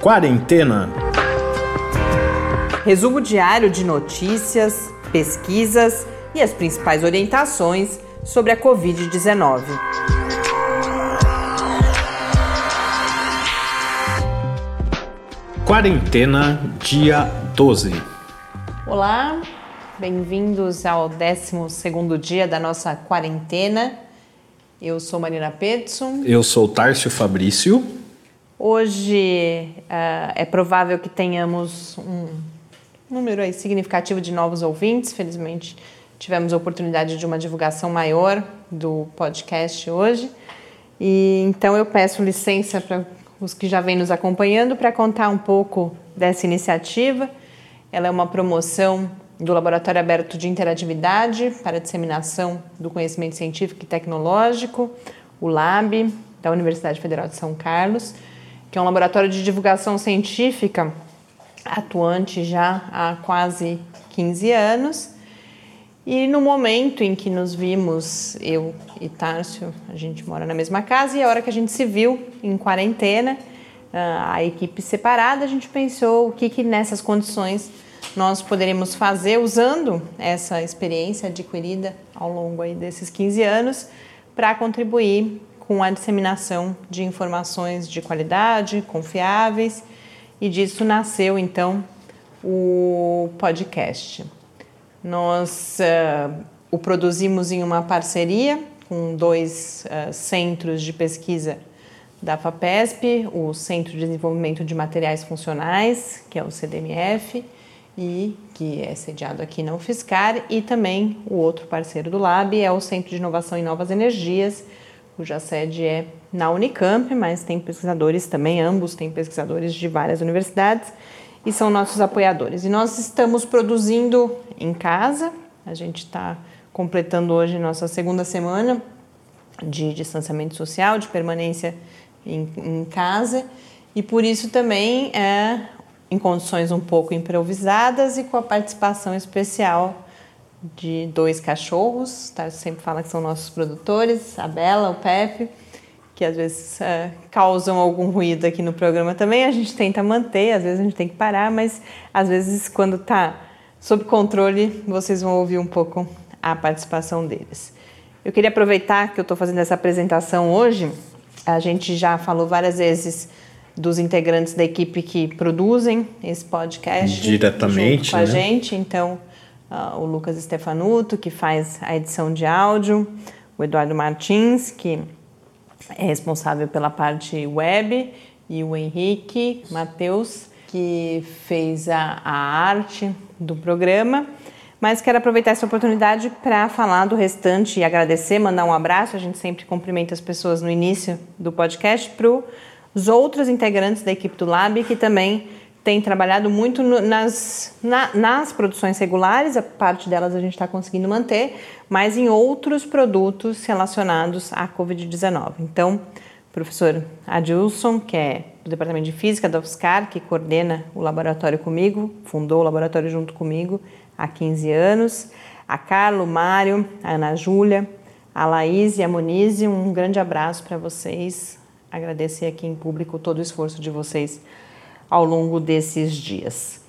Quarentena. Resumo diário de notícias, pesquisas e as principais orientações sobre a Covid-19. Quarentena, dia 12. Olá, bem-vindos ao 12 dia da nossa quarentena. Eu sou Marina Petson. Eu sou Tárcio Fabrício. Hoje uh, é provável que tenhamos um número aí significativo de novos ouvintes. Felizmente tivemos a oportunidade de uma divulgação maior do podcast hoje. E então eu peço licença para os que já vêm nos acompanhando para contar um pouco dessa iniciativa. Ela é uma promoção do Laboratório Aberto de Interatividade para a Disseminação do Conhecimento Científico e Tecnológico, o LAB, da Universidade Federal de São Carlos, que é um laboratório de divulgação científica atuante já há quase 15 anos. E no momento em que nos vimos, eu e Tárcio, a gente mora na mesma casa, e a hora que a gente se viu em quarentena, a equipe separada, a gente pensou o que, que nessas condições nós poderíamos fazer usando essa experiência adquirida ao longo aí desses 15 anos para contribuir com a disseminação de informações de qualidade, confiáveis, e disso nasceu então o podcast. Nós uh, o produzimos em uma parceria com dois uh, centros de pesquisa da FAPESP, o Centro de Desenvolvimento de Materiais Funcionais, que é o CDMF, e que é sediado aqui na UFSCar, e também o outro parceiro do Lab é o Centro de Inovação em Novas Energias, cuja sede é na Unicamp, mas tem pesquisadores também, ambos têm pesquisadores de várias universidades e são nossos apoiadores. E nós estamos produzindo em casa, a gente está completando hoje nossa segunda semana de distanciamento social, de permanência em, em casa, e por isso também é em condições um pouco improvisadas e com a participação especial de dois cachorros, tá? sempre fala que são nossos produtores, a Bela, o Pepe, que às vezes uh, causam algum ruído aqui no programa também. A gente tenta manter, às vezes a gente tem que parar, mas às vezes quando está sob controle, vocês vão ouvir um pouco a participação deles. Eu queria aproveitar que eu estou fazendo essa apresentação hoje. A gente já falou várias vezes dos integrantes da equipe que produzem esse podcast diretamente com né? a gente. Então, uh, o Lucas Stefanuto, que faz a edição de áudio, o Eduardo Martins, que é responsável pela parte web, e o Henrique Matheus, que fez a, a arte do programa. Mas quero aproveitar essa oportunidade para falar do restante e agradecer, mandar um abraço. A gente sempre cumprimenta as pessoas no início do podcast para os outros integrantes da equipe do Lab que também têm trabalhado muito nas, na, nas produções regulares, a parte delas a gente está conseguindo manter, mas em outros produtos relacionados à Covid-19. Então, o professor Adilson, que é do Departamento de Física da UFSCar, que coordena o laboratório comigo, fundou o laboratório junto comigo há 15 anos, a Carlo, Mário, a Ana Júlia, a Laís e a Monize, um grande abraço para vocês agradecer aqui em público todo o esforço de vocês ao longo desses dias.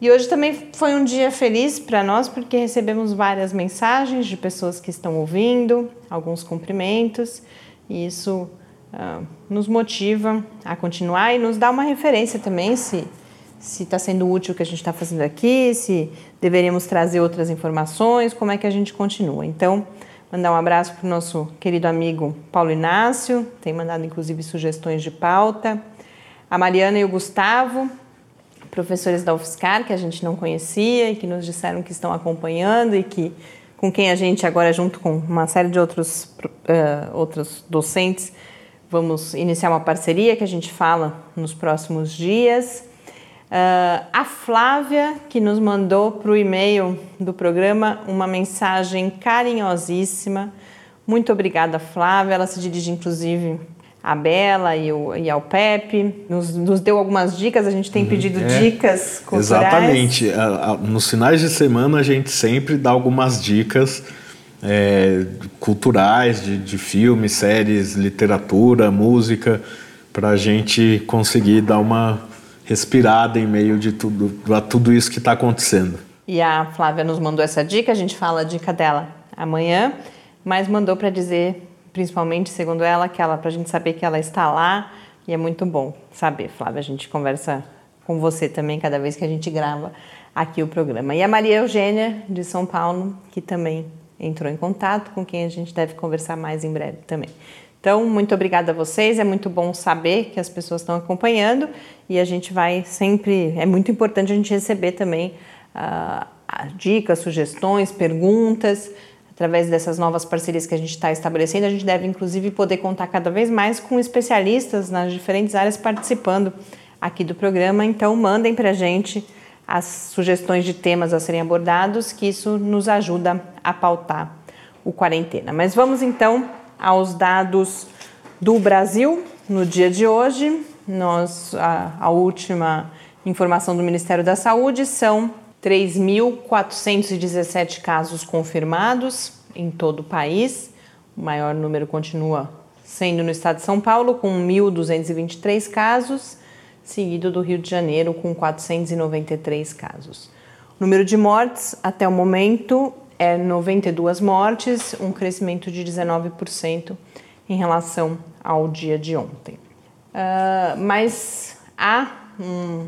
E hoje também foi um dia feliz para nós porque recebemos várias mensagens de pessoas que estão ouvindo, alguns cumprimentos, e isso uh, nos motiva a continuar e nos dá uma referência também se se está sendo útil o que a gente está fazendo aqui, se deveríamos trazer outras informações, como é que a gente continua. Então, Mandar um abraço para o nosso querido amigo Paulo Inácio, tem mandado inclusive sugestões de pauta. A Mariana e o Gustavo, professores da UFSCar, que a gente não conhecia e que nos disseram que estão acompanhando e que com quem a gente agora, junto com uma série de outros, uh, outros docentes, vamos iniciar uma parceria que a gente fala nos próximos dias. Uh, a Flávia, que nos mandou para o e-mail do programa uma mensagem carinhosíssima. Muito obrigada, Flávia. Ela se dirige, inclusive, à Bela e, o, e ao Pepe. Nos, nos, deu algumas dicas, a gente tem uhum. pedido é, dicas culturais. Exatamente. Nos finais de semana, a gente sempre dá algumas dicas é, culturais de, de filmes, séries, literatura, música, para a gente conseguir dar uma respirada em meio de tudo, a tudo isso que está acontecendo. E a Flávia nos mandou essa dica, a gente fala a dica dela amanhã, mas mandou para dizer, principalmente segundo ela, que ela para a gente saber que ela está lá e é muito bom saber, Flávia. A gente conversa com você também cada vez que a gente grava aqui o programa. E a Maria Eugênia de São Paulo, que também entrou em contato, com quem a gente deve conversar mais em breve também. Então, muito obrigada a vocês. É muito bom saber que as pessoas estão acompanhando e a gente vai sempre. É muito importante a gente receber também uh, dicas, sugestões, perguntas. Através dessas novas parcerias que a gente está estabelecendo, a gente deve inclusive poder contar cada vez mais com especialistas nas diferentes áreas participando aqui do programa. Então, mandem para a gente as sugestões de temas a serem abordados, que isso nos ajuda a pautar o quarentena. Mas vamos então aos dados do Brasil no dia de hoje. Nós, a, a última informação do Ministério da Saúde são 3.417 casos confirmados em todo o país. O maior número continua sendo no estado de São Paulo, com 1.223 casos, seguido do Rio de Janeiro, com 493 casos. O número de mortes até o momento é 92 mortes, um crescimento de 19% em relação ao dia de ontem. Uh, mas há um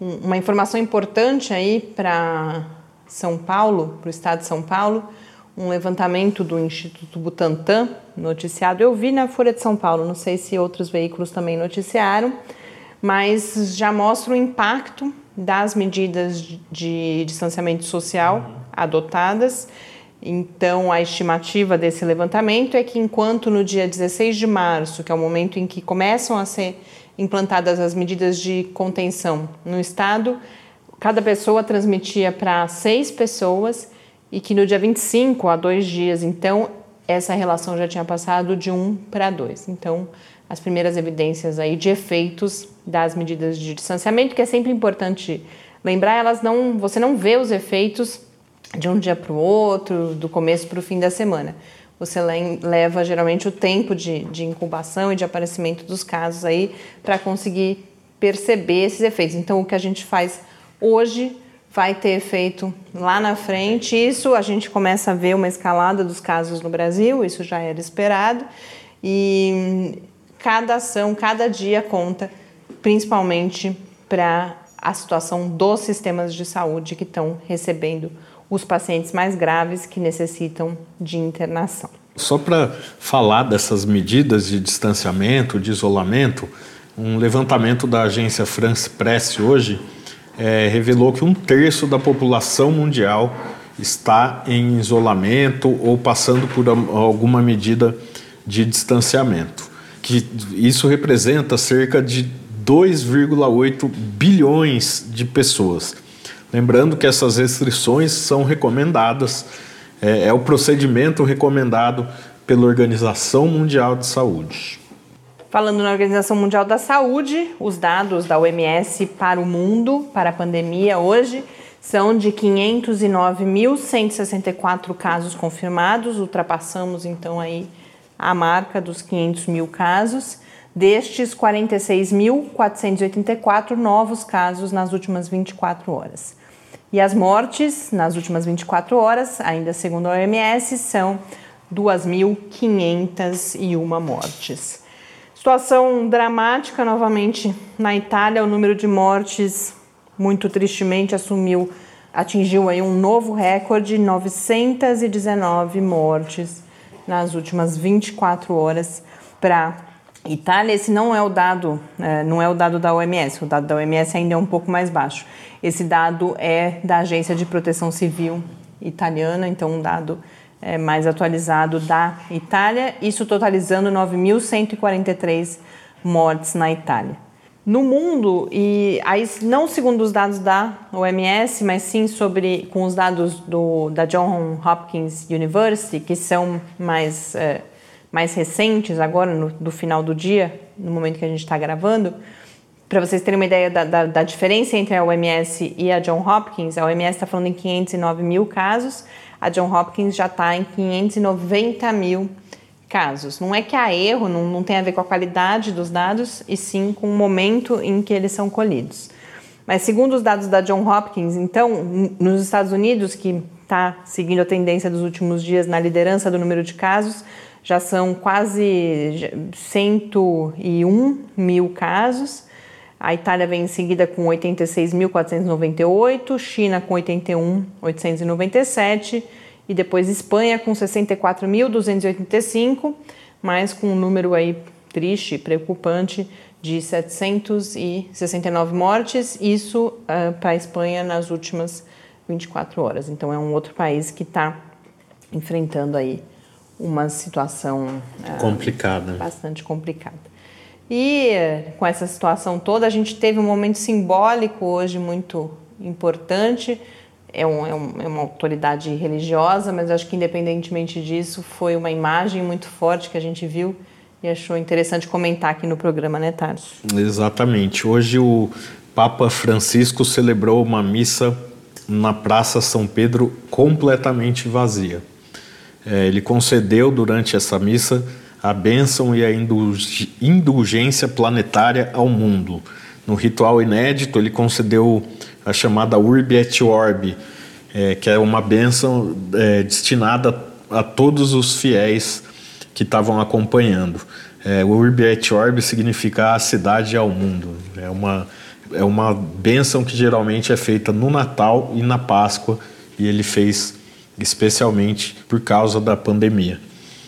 uma informação importante aí para São Paulo, para o estado de São Paulo, um levantamento do Instituto Butantan noticiado. Eu vi na Folha de São Paulo, não sei se outros veículos também noticiaram, mas já mostra o impacto das medidas de distanciamento social adotadas. Então, a estimativa desse levantamento é que enquanto no dia 16 de março, que é o momento em que começam a ser implantadas as medidas de contenção no estado, cada pessoa transmitia para seis pessoas e que no dia 25, há dois dias, então, essa relação já tinha passado de um para dois. Então, as primeiras evidências aí de efeitos das medidas de distanciamento, que é sempre importante lembrar, elas não, você não vê os efeitos de um dia para o outro, do começo para o fim da semana você leva geralmente o tempo de, de incubação e de aparecimento dos casos aí para conseguir perceber esses efeitos. Então, o que a gente faz hoje vai ter efeito lá na frente. Isso a gente começa a ver uma escalada dos casos no Brasil, isso já era esperado. E cada ação, cada dia conta, principalmente para a situação dos sistemas de saúde que estão recebendo os pacientes mais graves que necessitam de internação. Só para falar dessas medidas de distanciamento, de isolamento, um levantamento da agência France Press hoje é, revelou que um terço da população mundial está em isolamento ou passando por alguma medida de distanciamento. Que isso representa cerca de 2,8 bilhões de pessoas. Lembrando que essas restrições são recomendadas, é, é o procedimento recomendado pela Organização Mundial de Saúde. Falando na Organização Mundial da Saúde, os dados da OMS para o mundo, para a pandemia hoje, são de 509.164 casos confirmados, ultrapassamos então aí a marca dos 500 mil casos. Destes, 46.484 novos casos nas últimas 24 horas. E as mortes nas últimas 24 horas, ainda segundo a OMS, são 2.501 mortes. Situação dramática novamente na Itália, o número de mortes muito tristemente assumiu, atingiu aí um novo recorde, 919 mortes nas últimas 24 horas para Itália. Esse não é o dado, é, não é o dado da OMS. O dado da OMS ainda é um pouco mais baixo. Esse dado é da Agência de Proteção Civil italiana, então um dado é, mais atualizado da Itália, isso totalizando 9.143 mortes na Itália. No mundo, e aí não segundo os dados da OMS, mas sim sobre com os dados do, da John Hopkins University, que são mais, é, mais recentes agora, no, do final do dia, no momento que a gente está gravando, para vocês terem uma ideia da, da, da, diferença entre a OMS e a John Hopkins, a OMS está falando em 509 mil casos, a John Hopkins já está em 590 mil casos. Não é que há erro, não, não tem a ver com a qualidade dos dados, e sim com o momento em que eles são colhidos. Mas segundo os dados da John Hopkins, então, nos Estados Unidos, que está seguindo a tendência dos últimos dias na liderança do número de casos, já são quase 101 mil casos. A Itália vem em seguida com 86.498, China com 81.897 e depois Espanha com 64.285, mas com um número aí triste, preocupante de 769 mortes, isso uh, para a Espanha nas últimas 24 horas. Então é um outro país que está enfrentando aí uma situação uh, complicada, bastante complicada. E com essa situação toda, a gente teve um momento simbólico hoje muito importante. É, um, é, um, é uma autoridade religiosa, mas acho que independentemente disso, foi uma imagem muito forte que a gente viu e achou interessante comentar aqui no programa, né, Tarso? Exatamente. Hoje o Papa Francisco celebrou uma missa na Praça São Pedro completamente vazia. É, ele concedeu durante essa missa a bênção e a indulgência planetária ao mundo. No ritual inédito, ele concedeu a chamada Urbi et Orbi, é, que é uma bênção é, destinada a todos os fiéis que estavam acompanhando. É, Urbi et Orbi significa a cidade ao mundo. É uma, é uma bênção que geralmente é feita no Natal e na Páscoa, e ele fez especialmente por causa da pandemia.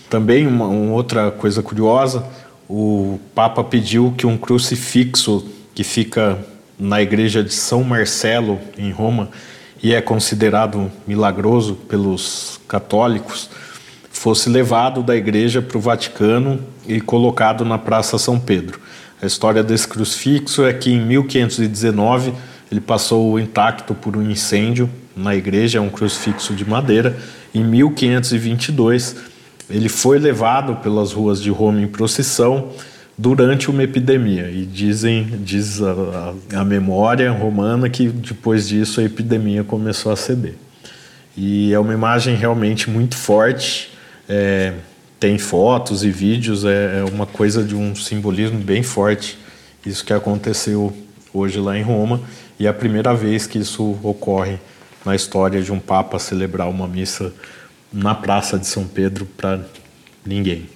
Também uma, uma outra coisa curiosa, o Papa pediu que um crucifixo que fica na igreja de São Marcelo, em Roma, e é considerado milagroso pelos católicos, fosse levado da igreja para o Vaticano e colocado na Praça São Pedro. A história desse crucifixo é que em 1519 ele passou intacto por um incêndio na igreja, é um crucifixo de madeira. Em 1522 ele foi levado pelas ruas de Roma em procissão durante uma epidemia e dizem diz a, a, memória romana que depois disso a epidemia começou a ceder. E é uma imagem realmente muito forte é, tem fotos e vídeos, é, é uma coisa de um simbolismo bem forte. Isso que aconteceu hoje lá em Roma e é a primeira vez que isso ocorre na história de um papa celebrar uma missa na Praça de São Pedro para ninguém.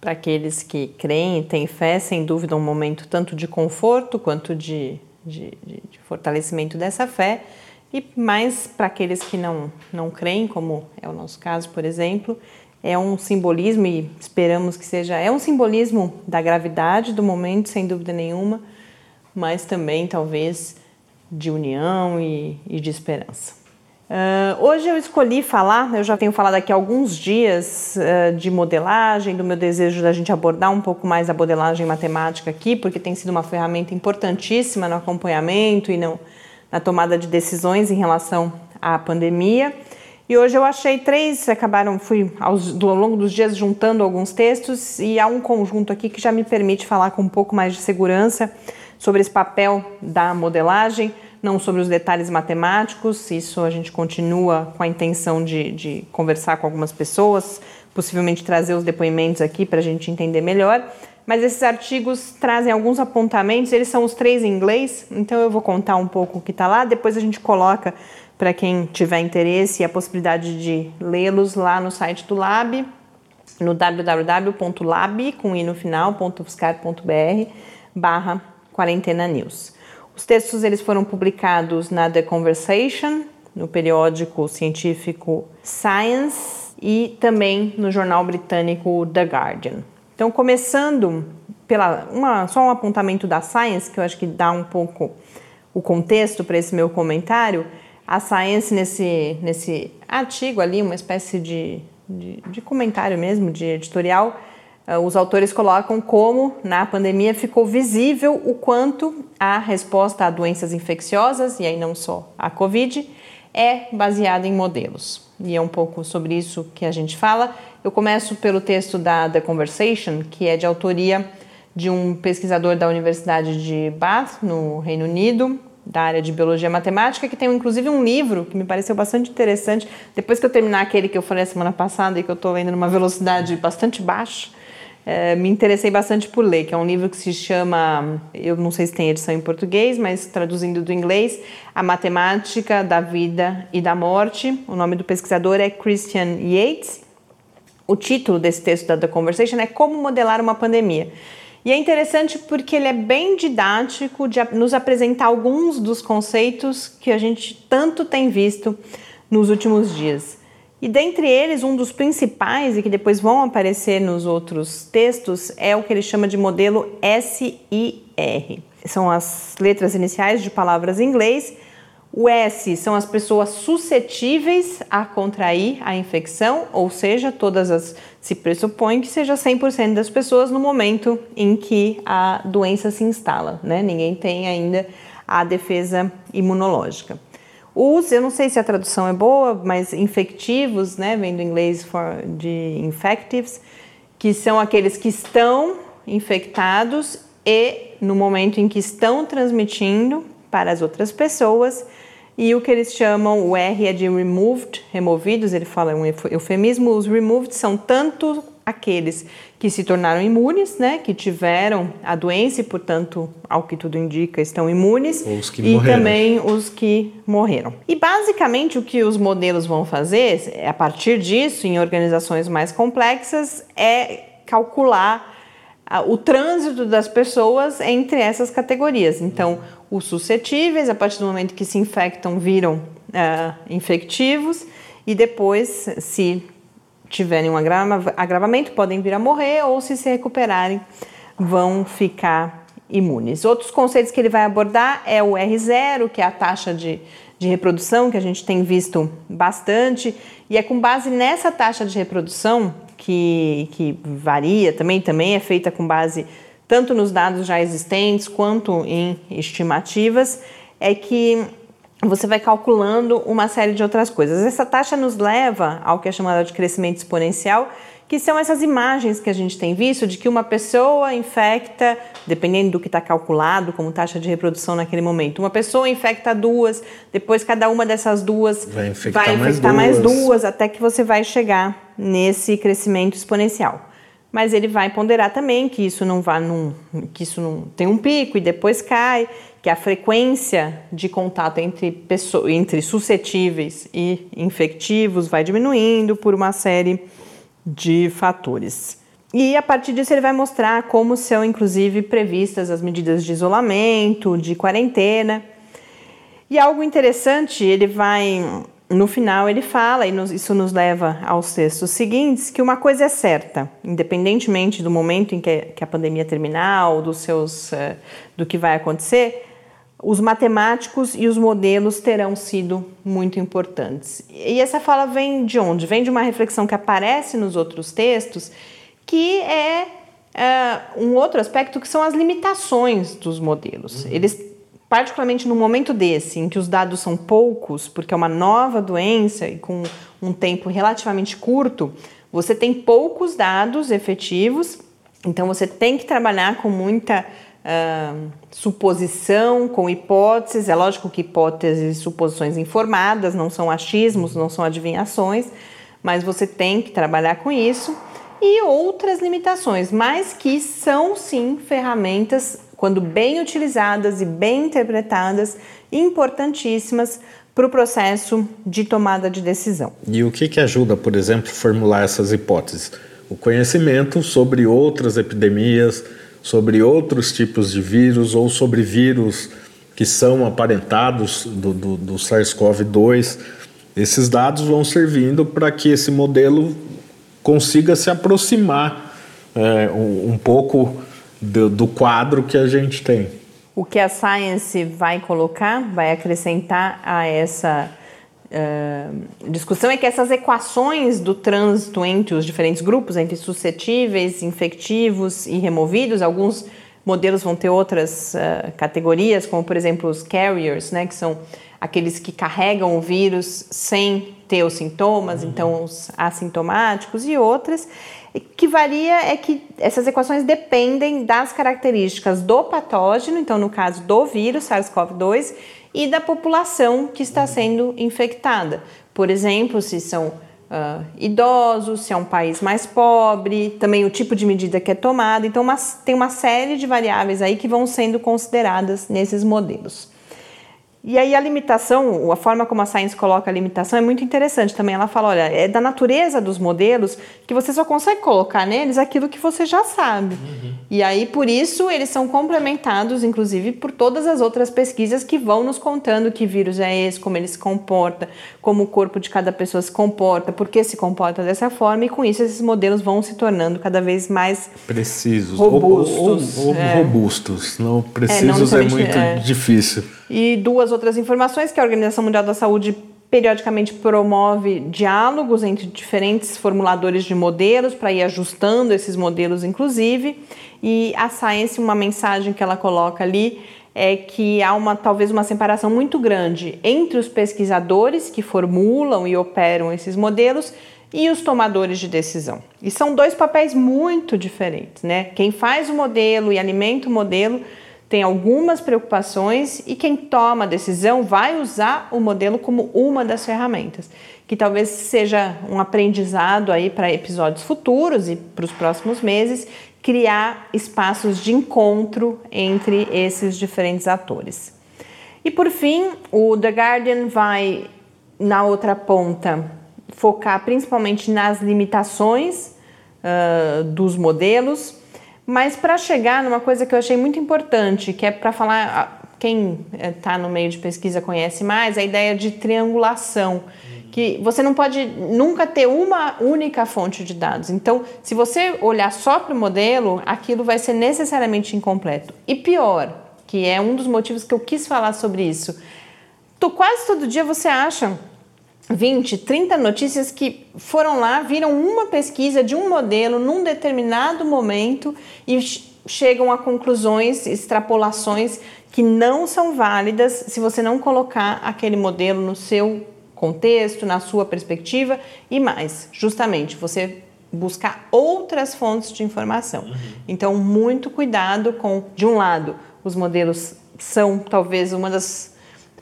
Para aqueles que creem e têm fé, sem dúvida, um momento tanto de conforto quanto de, de, de, de fortalecimento dessa fé. E mais para aqueles que não, não creem, como é o nosso caso, por exemplo, é um simbolismo e esperamos que seja é um simbolismo da gravidade do momento sem dúvida nenhuma mas também talvez de união e, e de esperança uh, hoje eu escolhi falar eu já tenho falado aqui alguns dias uh, de modelagem do meu desejo da gente abordar um pouco mais a modelagem matemática aqui porque tem sido uma ferramenta importantíssima no acompanhamento e no, na tomada de decisões em relação à pandemia. E hoje eu achei três, acabaram, fui aos, ao longo dos dias juntando alguns textos e há um conjunto aqui que já me permite falar com um pouco mais de segurança sobre esse papel da modelagem, não sobre os detalhes matemáticos, isso a gente continua com a intenção de, de conversar com algumas pessoas, possivelmente trazer os depoimentos aqui para a gente entender melhor. Mas esses artigos trazem alguns apontamentos, eles são os três em inglês, então eu vou contar um pouco o que está lá, depois a gente coloca para quem tiver interesse e a possibilidade de lê-los lá no site do Lab, no www.lab, com no final, barra quarentena news. Os textos eles foram publicados na The Conversation, no periódico científico Science e também no jornal britânico The Guardian. Então, começando pela uma, só um apontamento da Science, que eu acho que dá um pouco o contexto para esse meu comentário, a Science, nesse, nesse artigo ali, uma espécie de, de, de comentário mesmo, de editorial, os autores colocam como na pandemia ficou visível o quanto a resposta a doenças infecciosas, e aí não só a Covid, é baseada em modelos. E é um pouco sobre isso que a gente fala. Eu começo pelo texto da The Conversation, que é de autoria de um pesquisador da Universidade de Bath, no Reino Unido, da área de biologia matemática, que tem inclusive um livro que me pareceu bastante interessante. Depois que eu terminar aquele que eu falei a semana passada e que eu estou lendo numa velocidade bastante baixa, é, me interessei bastante por ler, que é um livro que se chama, eu não sei se tem edição em português, mas traduzindo do inglês, A Matemática da Vida e da Morte. O nome do pesquisador é Christian Yates. O título desse texto da The Conversation é Como Modelar uma Pandemia. E é interessante porque ele é bem didático de nos apresentar alguns dos conceitos que a gente tanto tem visto nos últimos dias. E dentre eles, um dos principais e que depois vão aparecer nos outros textos é o que ele chama de modelo SIR. São as letras iniciais de palavras em inglês. O S são as pessoas suscetíveis a contrair a infecção, ou seja, todas as se pressupõe que seja 100% das pessoas no momento em que a doença se instala, né? Ninguém tem ainda a defesa imunológica. Os, eu não sei se a tradução é boa, mas infectivos, né, vem do inglês de infectives, que são aqueles que estão infectados e no momento em que estão transmitindo para as outras pessoas. E o que eles chamam, o R é de removed, removidos, ele fala um eufemismo, os removed são tanto aqueles que se tornaram imunes, né, que tiveram a doença e, portanto, ao que tudo indica, estão imunes, e morreram. também os que morreram. E basicamente o que os modelos vão fazer, a partir disso, em organizações mais complexas, é calcular o trânsito das pessoas entre essas categorias. Então, os suscetíveis, a partir do momento que se infectam, viram uh, infectivos, e depois, se tiverem um agravamento, podem vir a morrer ou, se se recuperarem, vão ficar imunes. Outros conceitos que ele vai abordar é o R0, que é a taxa de, de reprodução, que a gente tem visto bastante, e é com base nessa taxa de reprodução, que, que varia também, também é feita com base tanto nos dados já existentes quanto em estimativas, é que você vai calculando uma série de outras coisas. Essa taxa nos leva ao que é chamado de crescimento exponencial, que são essas imagens que a gente tem visto de que uma pessoa infecta, dependendo do que está calculado como taxa de reprodução naquele momento, uma pessoa infecta duas, depois cada uma dessas duas vai infectar, vai infectar mais, duas. mais duas, até que você vai chegar nesse crescimento exponencial. Mas ele vai ponderar também que isso não vai num, que isso não tem um pico e depois cai, que a frequência de contato entre, pessoas, entre suscetíveis e infectivos vai diminuindo por uma série de fatores. E a partir disso ele vai mostrar como são inclusive previstas as medidas de isolamento, de quarentena. E algo interessante, ele vai no final ele fala, e isso nos leva aos textos seguintes, que uma coisa é certa, independentemente do momento em que, a pandemia terminar ou dos seus, eh, do que vai acontecer, os matemáticos e os modelos terão sido muito importantes. E essa fala vem de onde? Vem de uma reflexão que aparece nos outros textos, que é uh, um outro aspecto que são as limitações dos modelos. Uhum. Eles, particularmente no momento desse, em que os dados são poucos, porque é uma nova doença e com um tempo relativamente curto, você tem poucos dados efetivos, então você tem que trabalhar com muita suposição, com hipóteses. É lógico que hipóteses e suposições informadas, não são achismos, não são adivinhações, mas você tem que trabalhar com isso. E outras limitações, mas que são sim ferramentas, quando bem utilizadas e bem interpretadas, importantíssimas para o processo de tomada de decisão. E o que, que ajuda, por exemplo, a formular essas hipóteses? O conhecimento sobre outras epidemias, sobre outros tipos de vírus ou sobre vírus que são aparentados do, do, do SARS-CoV-2. Esses dados vão servindo para que esse modelo consiga se aproximar é, um, um, pouco do, do quadro que a gente tem. O que a Science vai colocar, vai acrescentar a essa Uh, discussão é que essas equações do trânsito entre os diferentes grupos, entre suscetíveis, infectivos e removidos, alguns modelos vão ter outras uh, categorias, como por exemplo os carriers, né, que são aqueles que carregam o vírus sem ter os sintomas, uhum. então os assintomáticos e outras. O que varia é que essas equações dependem das características do patógeno, então no caso do vírus SARS-CoV-2, e da população que está sendo infectada. Por exemplo, se são uh, idosos, se é um país mais pobre, também o tipo de medida que é tomada. Então, uma, tem uma série de variáveis aí que vão sendo consideradas nesses modelos. E aí a limitação, a forma como a Science coloca a limitação é muito interessante também. Ela fala, olha, é da natureza dos modelos que você só consegue colocar neles aquilo que você já sabe. Uhum. E aí por isso eles são complementados, inclusive, por todas as outras pesquisas que vão nos contando que vírus é esse, como ele se comporta, como o corpo de cada pessoa se comporta, por que se comporta dessa forma. E com isso esses modelos vão se tornando cada vez mais precisos, robustos. Ou, ou, ou é. robustos. Não precisos é, não é muito é. difícil. E duas outras informações que a Organização Mundial da Saúde periodicamente promove diálogos entre diferentes formuladores de modelos para ir ajustando esses modelos, inclusive. E a Science, uma mensagem que ela coloca ali é que há uma talvez uma separação muito grande entre os pesquisadores que formulam e operam esses modelos e os tomadores de decisão. E são dois papéis muito diferentes, né? Quem faz o modelo e alimenta o modelo tem algumas preocupações e quem toma a decisão vai usar o modelo como uma das ferramentas, que talvez seja um aprendizado aí para episódios futuros e para os próximos meses, criar espaços de encontro entre esses diferentes atores. E por fim, o The Guardian vai na outra ponta focar principalmente nas limitações uh, dos modelos mas para chegar numa coisa que eu achei muito importante, que é para falar, quem está no meio de pesquisa conhece mais, a ideia de triangulação. Que você não pode nunca ter uma única fonte de dados. Então, se você olhar só para o modelo, aquilo vai ser necessariamente incompleto. E pior, que é um dos motivos que eu quis falar sobre isso, tu, quase todo dia você acha 20, 30 notícias que foram lá, viram uma pesquisa de um modelo num determinado momento e chegam a conclusões, extrapolações que não são válidas se você não colocar aquele modelo no seu contexto, na sua perspectiva e mais, justamente, você buscar outras fontes de informação. Uhum. Então, muito cuidado com, de um lado, os modelos são talvez uma das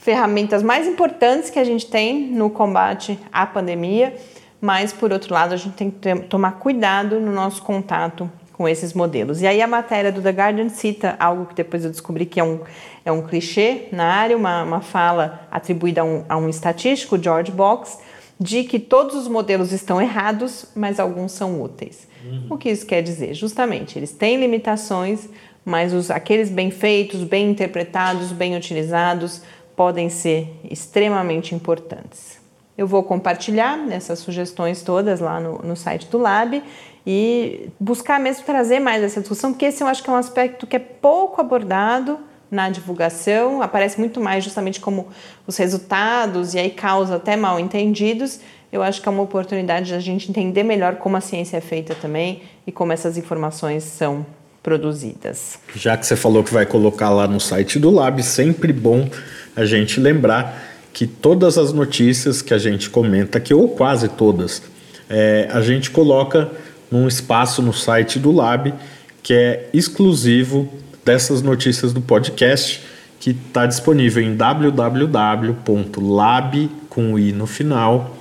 ferramentas mais importantes que a gente tem no combate à pandemia, mas por outro lado a gente tem que ter, tomar cuidado no nosso contato com esses modelos. E aí a matéria do The Guardian cita algo que depois eu descobri que é um, é um clichê na área, uma, uma fala atribuída a um, a um estatístico, George Box, de que todos os modelos estão errados, mas alguns são úteis. Uhum. O que isso quer dizer? Justamente, eles têm limitações, mas os, aqueles bem feitos, bem interpretados, bem utilizados, podem ser extremamente importantes. Eu vou compartilhar essas sugestões todas lá no, no site do Lab e buscar mesmo trazer mais essa discussão, porque esse eu acho que é um aspecto que é pouco abordado na divulgação, aparece muito mais justamente como os resultados e aí causa até mal entendidos. Eu acho que é uma oportunidade de a gente entender melhor como a ciência é feita também e como essas informações são produzidas. Já que você falou que vai colocar lá no site do Lab, sempre bom a gente lembrar que todas as notícias que a gente comenta aqui, ou quase todas, é, a gente coloca num espaço no site do Lab que é exclusivo dessas notícias do podcast, que está disponível em www.lab com i no final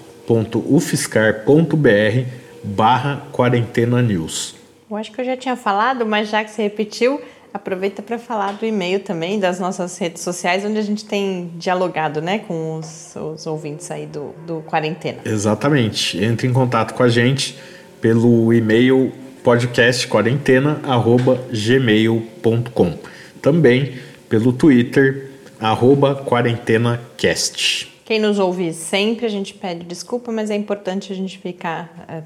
barra quarentena news. Eu acho que eu já tinha falado, mas já que você repetiu, Aproveita para falar do e-mail também, das nossas redes sociais, onde a gente tem dialogado né, com os, os ouvintes aí do, do Quarentena. Exatamente. Entre em contato com a gente pelo e-mail podcastquarentena.gmail.com Também pelo Twitter, arroba quarentenacast. Quem nos ouve sempre, a gente pede desculpa, mas é importante a gente ficar...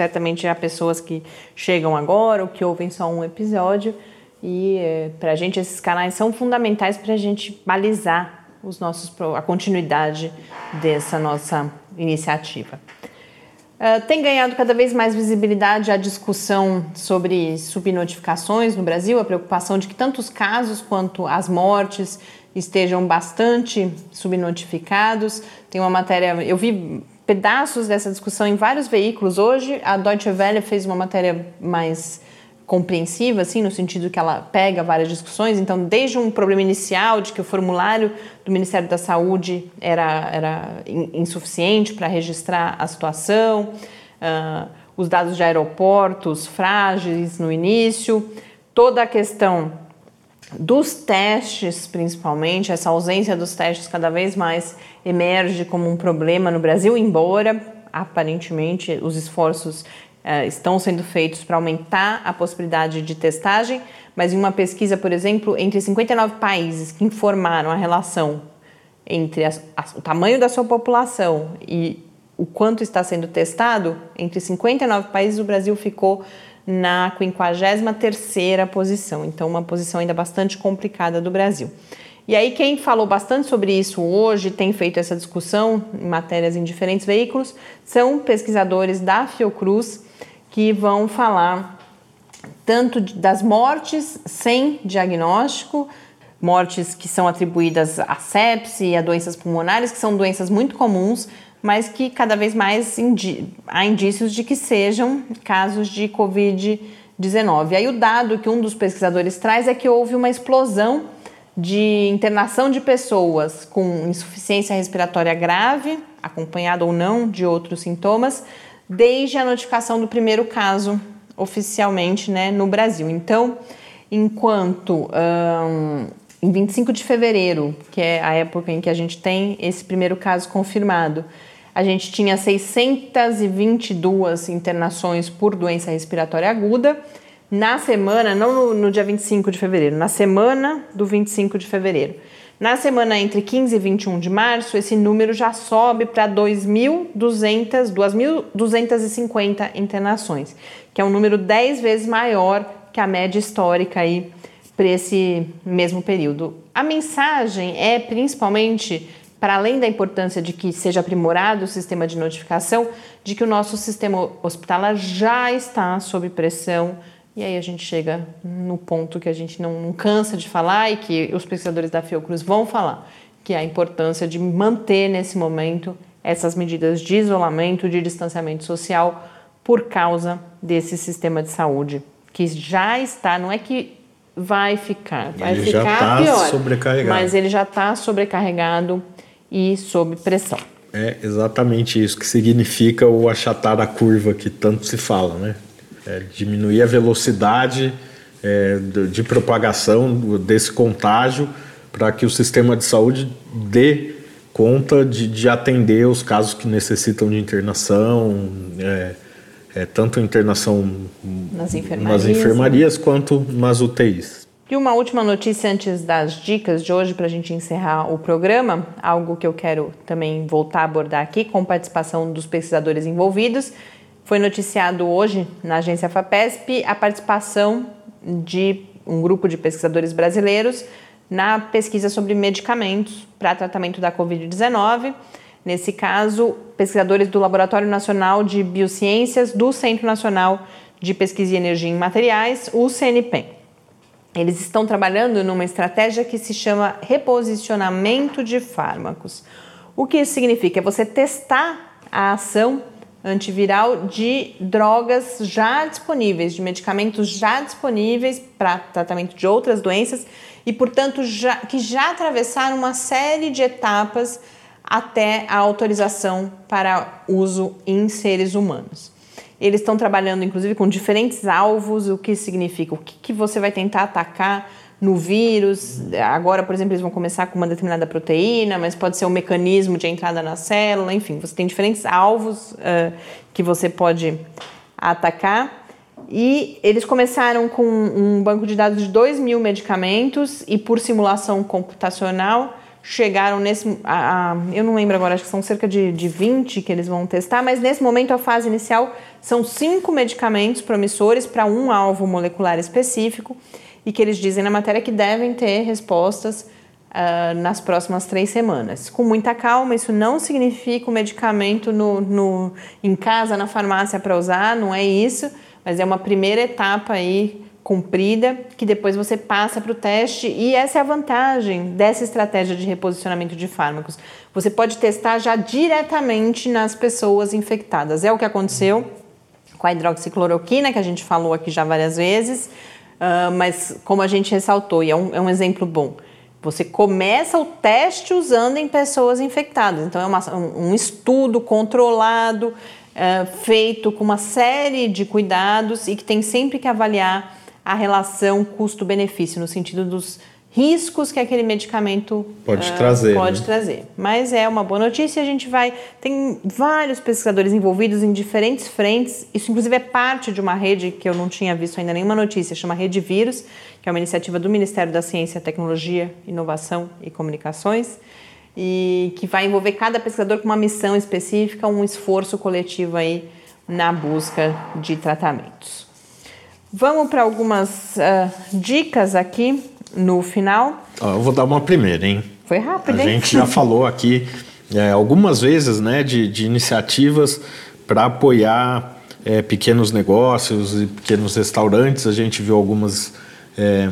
Certamente há pessoas que chegam agora ou que ouvem só um episódio e é, para a gente esses canais são fundamentais para a gente balizar os nossos, a continuidade dessa nossa iniciativa. Uh, tem ganhado cada vez mais visibilidade a discussão sobre subnotificações no Brasil, a preocupação de que tanto os casos quanto as mortes estejam bastante subnotificados. Tem uma matéria, eu vi pedaços dessa discussão em vários veículos hoje. A Deutsche Welle fez uma matéria mais compreensiva, assim, no sentido que ela pega várias discussões. Então, desde um problema inicial de que o formulário do Ministério da Saúde era, era insuficiente para registrar a situação, uh, os dados de aeroportos frágeis no início, toda a questão dos testes, principalmente, essa ausência dos testes cada vez mais emerge como um problema no Brasil, embora aparentemente os esforços uh, estão sendo feitos para aumentar a possibilidade de testagem, mas em uma pesquisa, por exemplo, entre 59 países que informaram a relação entre a, a, o tamanho da sua população e o quanto está sendo testado, entre 59 países o Brasil ficou na 53ª posição, então uma posição ainda bastante complicada do Brasil. E aí quem falou bastante sobre isso hoje, tem feito essa discussão em matérias em diferentes veículos, são pesquisadores da Fiocruz que vão falar tanto das mortes sem diagnóstico, mortes que são atribuídas à sepse e a doenças pulmonares, que são doenças muito comuns, mas que cada vez mais indi há indícios de que sejam casos de Covid-19. Aí o dado que um dos pesquisadores traz é que houve uma explosão de internação de pessoas com insuficiência respiratória grave, acompanhada ou não de outros sintomas, desde a notificação do primeiro caso oficialmente né, no Brasil. Então, enquanto em 25 de fevereiro, que é a época em que a gente tem esse primeiro caso confirmado, a gente tinha 622 internações por doença respiratória aguda. Na semana, não no, no dia 25 de fevereiro, na semana do 25 de fevereiro. Na semana entre 15 e 21 de março, esse número já sobe para 2.200, 2.250 internações, que é um número 10 vezes maior que a média histórica aí para esse mesmo período. A mensagem é principalmente para além da importância de que seja aprimorado o sistema de notificação, de que o nosso sistema hospitalar já está sob pressão e aí a gente chega no ponto que a gente não, não cansa de falar e que os pesquisadores da Fiocruz vão falar, que é a importância de manter nesse momento essas medidas de isolamento, de distanciamento social por causa desse sistema de saúde que já está, não é que vai ficar, vai ele ficar já tá pior, sobrecarregado. mas ele já está sobrecarregado e sob pressão. É exatamente isso que significa o achatar da curva que tanto se fala, né? é, diminuir a velocidade é, de propagação desse contágio para que o sistema de saúde dê conta de, de, atender os casos que necessitam de internação, é, é, tanto internação nas enfermarias, nas enfermarias quanto nas UTIs. E uma última notícia antes das dicas de hoje para a gente encerrar o programa, algo que eu quero também voltar a abordar aqui com participação dos pesquisadores envolvidos foi noticiado hoje na agência FAPESP a participação de um grupo de pesquisadores brasileiros na pesquisa sobre medicamentos para tratamento da Covid-19. Nesse caso, pesquisadores do Laboratório Nacional de Biociências do Centro Nacional de Pesquisa e Energia em Materiais, o CNPEM. Eles estão trabalhando numa estratégia que se chama reposicionamento de fármacos. O que isso significa? É você testar a ação antiviral de drogas já disponíveis, de medicamentos já disponíveis para tratamento de outras doenças e, portanto, já, que já atravessaram uma série de etapas até a autorização para uso em seres humanos. Eles estão trabalhando, inclusive, com diferentes alvos, o que significa, o que, que você vai tentar atacar no vírus. Agora, por exemplo, eles vão começar com uma determinada proteína, mas pode ser um mecanismo de entrada na célula, enfim, você tem diferentes alvos uh, que você pode atacar. E eles começaram com um banco de dados de 2 mil medicamentos e por simulação computacional chegaram nesse. A, a, eu não lembro agora, acho que são cerca de, de 20 que eles vão testar, mas nesse momento a fase inicial são cinco medicamentos promissores para um alvo molecular específico e que eles dizem na matéria que devem ter respostas uh, nas próximas três semanas. Com muita calma, isso não significa o medicamento no, no, em casa, na farmácia para usar, não é isso, mas é uma primeira etapa aí cumprida que depois você passa para o teste e essa é a vantagem dessa estratégia de reposicionamento de fármacos. Você pode testar já diretamente nas pessoas infectadas. É o que aconteceu com a hidroxicloroquina, que a gente falou aqui já várias vezes, uh, mas como a gente ressaltou, e é um, é um exemplo bom, você começa o teste usando em pessoas infectadas. Então, é uma, um estudo controlado, uh, feito com uma série de cuidados e que tem sempre que avaliar a relação custo-benefício, no sentido dos riscos que aquele medicamento pode uh, trazer. Pode né? trazer. Mas é uma boa notícia. A gente vai. Tem vários pesquisadores envolvidos em diferentes frentes. Isso, inclusive, é parte de uma rede que eu não tinha visto ainda nenhuma notícia, chama Rede Vírus, que é uma iniciativa do Ministério da Ciência, Tecnologia, Inovação e Comunicações. E que vai envolver cada pesquisador com uma missão específica, um esforço coletivo aí na busca de tratamentos. Vamos para algumas uh, dicas aqui no final. eu vou dar uma primeira, hein? Foi rápido, A hein? gente já falou aqui é, algumas vezes né, de, de iniciativas para apoiar é, pequenos negócios e pequenos restaurantes. A gente viu algumas é,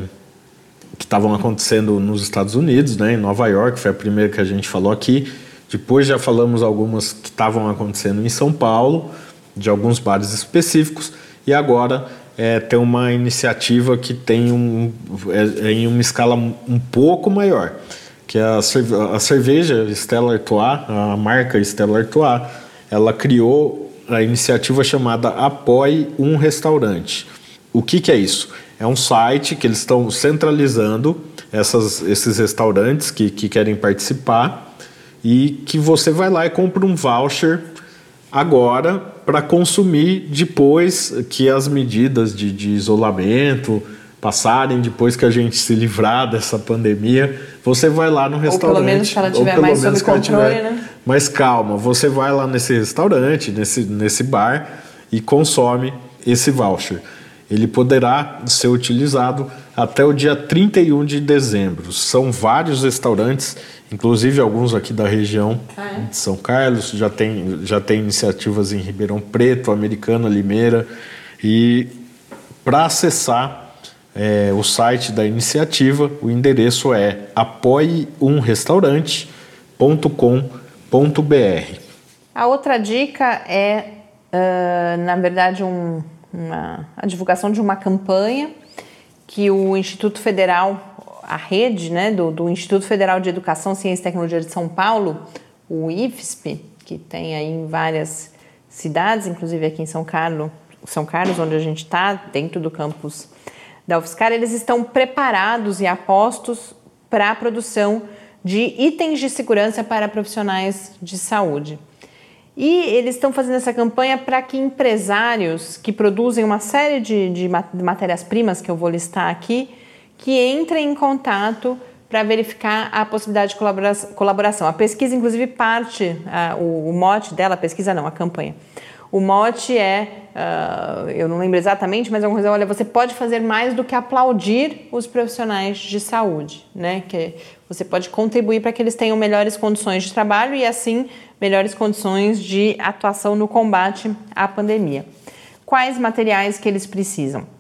que estavam acontecendo nos Estados Unidos, né, em Nova York, foi a primeira que a gente falou aqui. Depois já falamos algumas que estavam acontecendo em São Paulo, de alguns bares específicos. E agora é, tem uma iniciativa que tem um, é, é, em uma escala um pouco maior, que é a, a cerveja Stella Artois, a marca Stella Artois, ela criou a iniciativa chamada Apoie um Restaurante. O que, que é isso? É um site que eles estão centralizando essas, esses restaurantes que, que querem participar e que você vai lá e compra um voucher agora para consumir depois que as medidas de, de, isolamento passarem, depois que a gente se livrar dessa pandemia, você vai lá no restaurante. Ou pelo menos se ela tiver mais sob controle, tiver, né? Mas calma, você vai lá nesse restaurante, nesse, nesse bar e consome esse voucher. Ele poderá ser utilizado até o dia 31 de dezembro. São vários restaurantes Inclusive alguns aqui da região ah, é? de São Carlos já tem, já tem iniciativas em Ribeirão Preto, Americana, Limeira. E para acessar é, o site da iniciativa, o endereço é apoieumrestaurante.com.br. A outra dica é, uh, na verdade, um, uma, a divulgação de uma campanha que o Instituto Federal a rede né, do, do, Instituto Federal de Educação, Ciência e Tecnologia de São Paulo, o IFSP, que tem aí em várias cidades, inclusive aqui em São Carlos, São Carlos onde a gente está, dentro do campus da UFSCar, eles estão preparados e apostos para a produção de itens de segurança para profissionais de saúde. E eles estão fazendo essa campanha para que empresários que produzem uma série de, de matérias-primas que eu vou listar aqui que entrem em contato para verificar a possibilidade de colaboração. A pesquisa, inclusive, parte, uh, o, o, mote dela, a pesquisa não, a campanha. O mote é, uh, eu não lembro exatamente, mas alguma coisa, olha, você pode fazer mais do que aplaudir os profissionais de saúde, né? Que você pode contribuir para que eles tenham melhores condições de trabalho e, assim, melhores condições de atuação no combate à pandemia. Quais materiais que eles precisam?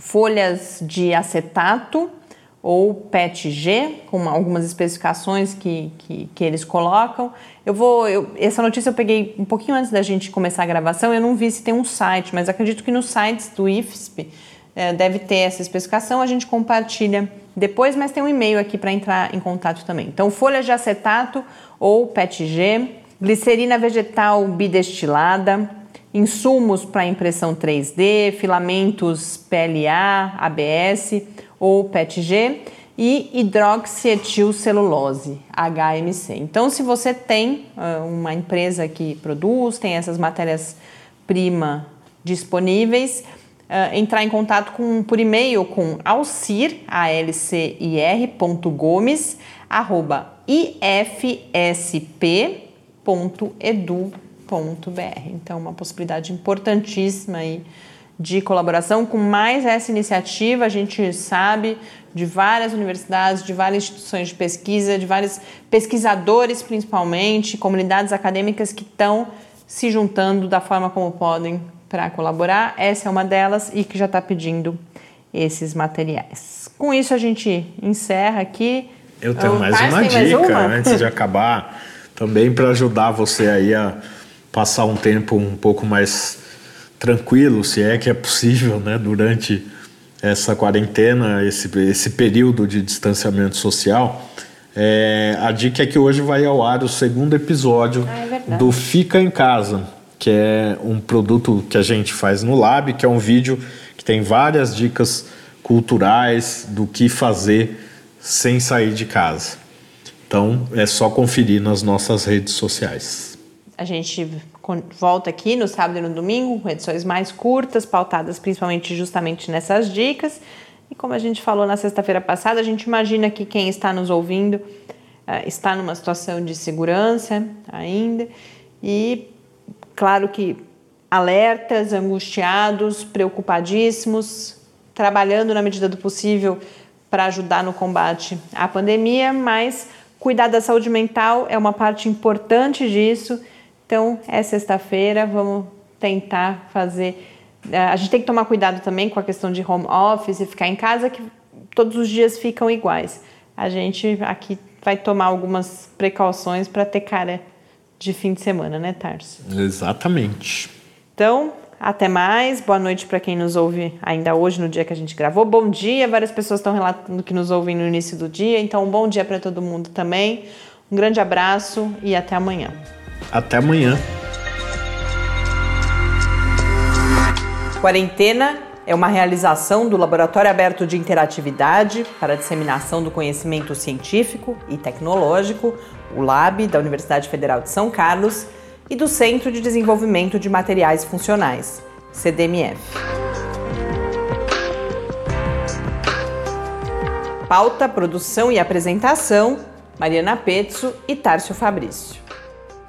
Folhas de acetato ou PETG, com algumas especificações que, que, que eles colocam. Eu vou. Eu, essa notícia eu peguei um pouquinho antes da gente começar a gravação, eu não vi se tem um site, mas acredito que nos sites do IFSP é, deve ter essa especificação, a gente compartilha depois, mas tem um e-mail aqui para entrar em contato também. Então, folhas de acetato ou PETG, glicerina vegetal bidestilada, insumos para impressão 3D, filamentos PLA, ABS ou PETG e hidroxietilcelulose, HMC. Então, se você tem uh, uma empresa que produz, tem essas matérias-prima disponíveis, uh, entrar em contato com, por e-mail com alcir, alcir.gomes, arroba ifsp.edu.br então, uma possibilidade importantíssima aí de colaboração com mais essa iniciativa. A gente sabe de várias universidades, de várias instituições de pesquisa, de vários pesquisadores, principalmente, comunidades acadêmicas que estão se juntando da forma como podem para colaborar. Essa é uma delas e que já está pedindo esses materiais. Com isso, a gente encerra aqui. Eu tenho mais uma dica mais uma? antes de acabar, também para ajudar você aí a passar um tempo um pouco mais tranquilo, se é que é possível, né, durante essa quarentena, esse, esse período de distanciamento social. É, a dica é que hoje vai ao ar o segundo episódio ah, é do Fica em Casa, que é um produto que a gente faz no Lab, que é um vídeo que tem várias dicas culturais do que fazer sem sair de casa. Então é só conferir nas nossas redes sociais. A gente volta aqui no sábado e no domingo com edições mais curtas, pautadas principalmente justamente nessas dicas. E como a gente falou na sexta-feira passada, a gente imagina que quem está nos ouvindo uh, está numa situação de segurança ainda. E claro que alertas, angustiados, preocupadíssimos, trabalhando na medida do possível para ajudar no combate à pandemia, mas cuidar da saúde mental é uma parte importante disso. Então, é sexta-feira, vamos tentar fazer. Eh, a gente tem que tomar cuidado também com a questão de home office e ficar em casa, que todos os dias ficam iguais. A gente aqui vai tomar algumas precauções para ter cara de fim de semana, né, Tarso? Exatamente. Então, até mais. Boa noite para quem nos ouve ainda hoje, no dia que a gente gravou. Bom dia. Várias pessoas estão relatando que nos ouvem no início do dia. Então, um bom dia para todo mundo também. Um grande abraço e até amanhã. Até amanhã. Quarentena é uma realização do Laboratório Aberto de Interatividade para a Disseminação do Conhecimento Científico e Tecnológico, o LAB, da Universidade Federal de São Carlos, e do Centro de Desenvolvimento de Materiais Funcionais, CDMF. Pauta, produção e apresentação: Mariana Pezzo e Tárcio Fabrício.